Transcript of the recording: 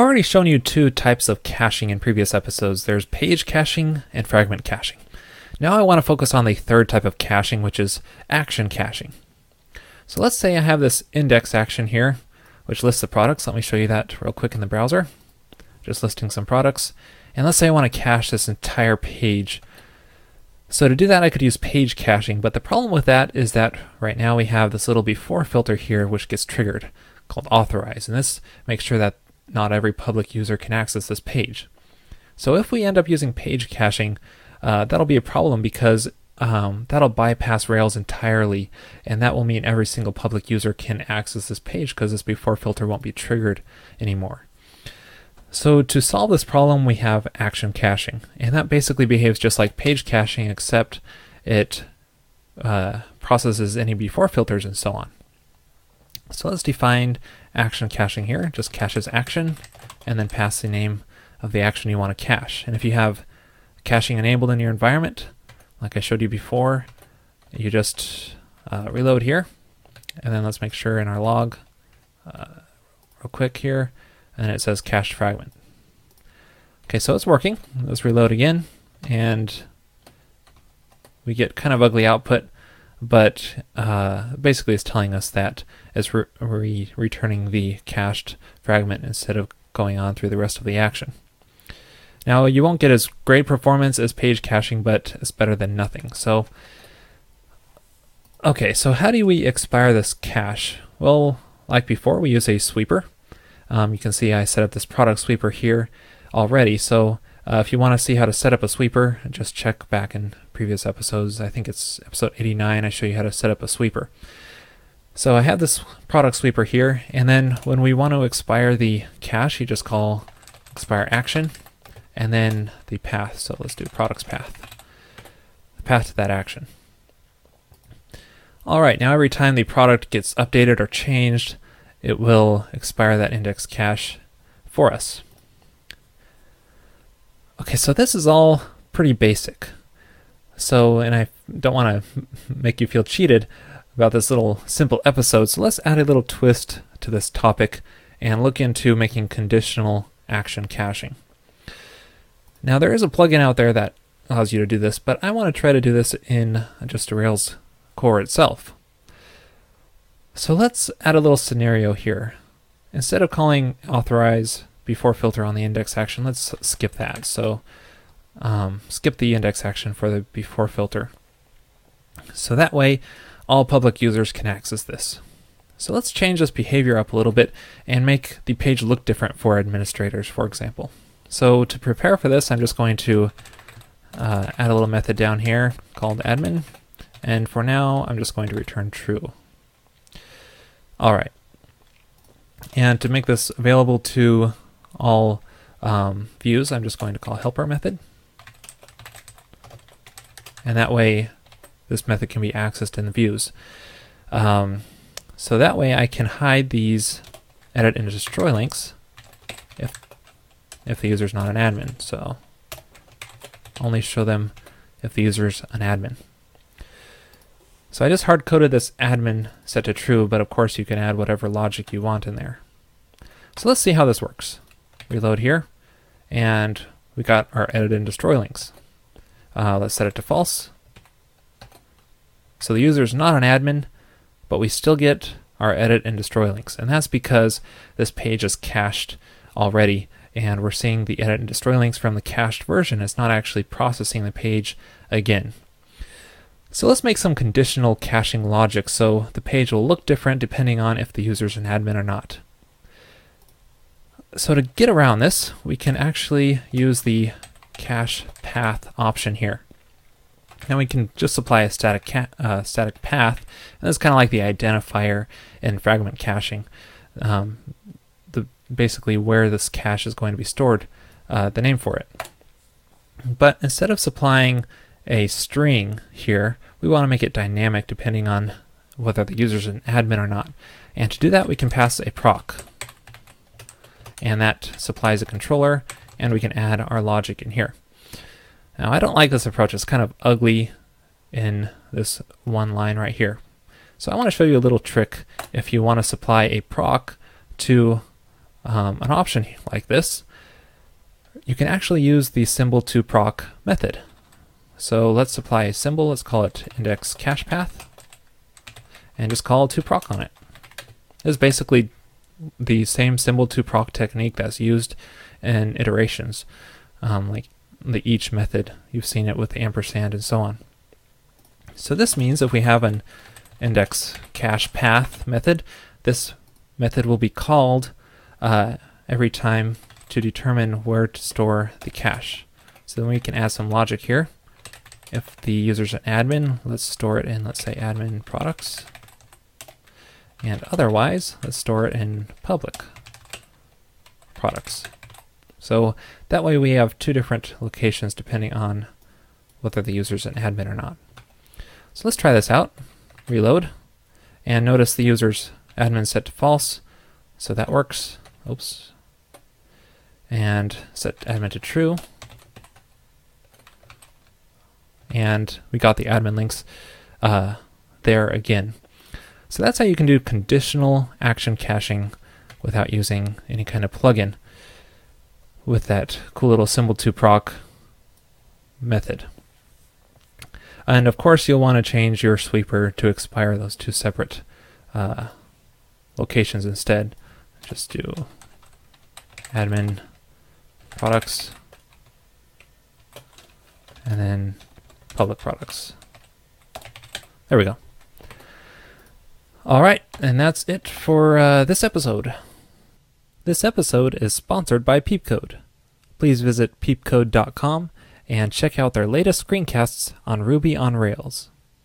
already shown you two types of caching in previous episodes. There's page caching and fragment caching. Now I want to focus on the third type of caching, which is action caching. So let's say I have this index action here, which lists the products. Let me show you that real quick in the browser. Just listing some products. And let's say I want to cache this entire page. So to do that, I could use page caching, but the problem with that is that right now we have this little before filter here, which gets triggered called authorize. And this makes sure that not every public user can access this page. So if we end up using page caching, uh, that'll be a problem because um, that'll bypass Rails entirely, and that will mean every single public user can access this page because this before filter won't be triggered anymore. So to solve this problem, we have action caching, and that basically behaves just like page caching, except it uh, processes any before filters and so on. So let's define action caching here. Just caches action, and then pass the name of the action you want to cache. And if you have caching enabled in your environment, like I showed you before, you just uh, reload here, and then let's make sure in our log, uh, real quick here, and it says cached fragment. Okay, so it's working. Let's reload again, and we get kind of ugly output, but uh, basically it's telling us that it's re re returning the cached fragment instead of going on through the rest of the action. Now you won't get as great performance as page caching, but it's better than nothing. So, okay, so how do we expire this cache? Well, like before, we use a sweeper. Um, you can see I set up this product sweeper here already. So uh, if you want to see how to set up a sweeper, just check back in previous episodes. I think it's episode 89. I show you how to set up a sweeper. So I have this product sweeper here, and then when we want to expire the cache, you just call expire action, and then the path. So let's do products path. The path to that action. All right, now every time the product gets updated or changed, it will expire that index cache for us. Okay, so this is all pretty basic. So, and I don't want to make you feel cheated about this little simple episode, so let's add a little twist to this topic and look into making conditional action caching. Now there is a plugin out there that allows you to do this, but I want to try to do this in just Rails core itself. So let's add a little scenario here. Instead of calling authorize before filter on the index action, let's skip that. So um, skip the index action for the before filter. So that way all public users can access this. So let's change this behavior up a little bit and make the page look different for administrators, for example. So to prepare for this, I'm just going to uh, add a little method down here called admin. And for now, I'm just going to return true. All right. And to make this available to all um, views, I'm just going to call helper method. And that way, this method can be accessed in the views. Um, so that way I can hide these edit and destroy links if if the user is not an admin. So only show them if the user is an admin. So I just hard coded this admin set to true, but of course you can add whatever logic you want in there. So let's see how this works. Reload here, and we got our edit and destroy links. Uh, let's set it to false. So the user is not an admin, but we still get our edit and destroy links. And that's because this page is cached already and we're seeing the edit and destroy links from the cached version. It's not actually processing the page again. So let's make some conditional caching logic so the page will look different depending on if the user is an admin or not. So to get around this, we can actually use the cache path option here. Now we can just supply a static, uh, static path, and that's kind of like the identifier in fragment caching. Um, basically where this cache is going to be stored, uh, the name for it. But instead of supplying a string here, we want to make it dynamic depending on whether the user is an admin or not. And to do that, we can pass a proc. And that supplies a controller, and we can add our logic in here. Now, I don't like this approach. It's kind of ugly in this one line right here. So I want to show you a little trick if you want to supply a proc to um, an option like this, you can actually use the symbol to proc method. So let's supply a symbol, let's call it index cache path, and just call to proc on it. This basically the same symbol to proc technique that's used in iterations, um, like the each method. You've seen it with the ampersand and so on. So this means if we have an index cache path method, this method will be called uh, every time to determine where to store the cache. So then we can add some logic here. If the user's an admin, let's store it in, let's say, admin products. And otherwise, let's store it in public products. So that way we have two different locations depending on whether the user's an admin or not. So let's try this out. Reload. And notice the user's admin set to false. So that works. Oops. And set admin to true. And we got the admin links uh, there again. So that's how you can do conditional action caching without using any kind of plugin with that cool little symbol to proc method. And of course, you'll want to change your sweeper to expire those two separate uh, locations instead. Just do admin products and then public products. There we go. All right, and that's it for uh, this episode. This episode is sponsored by Peepcode. Please visit peepcode.com and check out their latest screencasts on Ruby on Rails.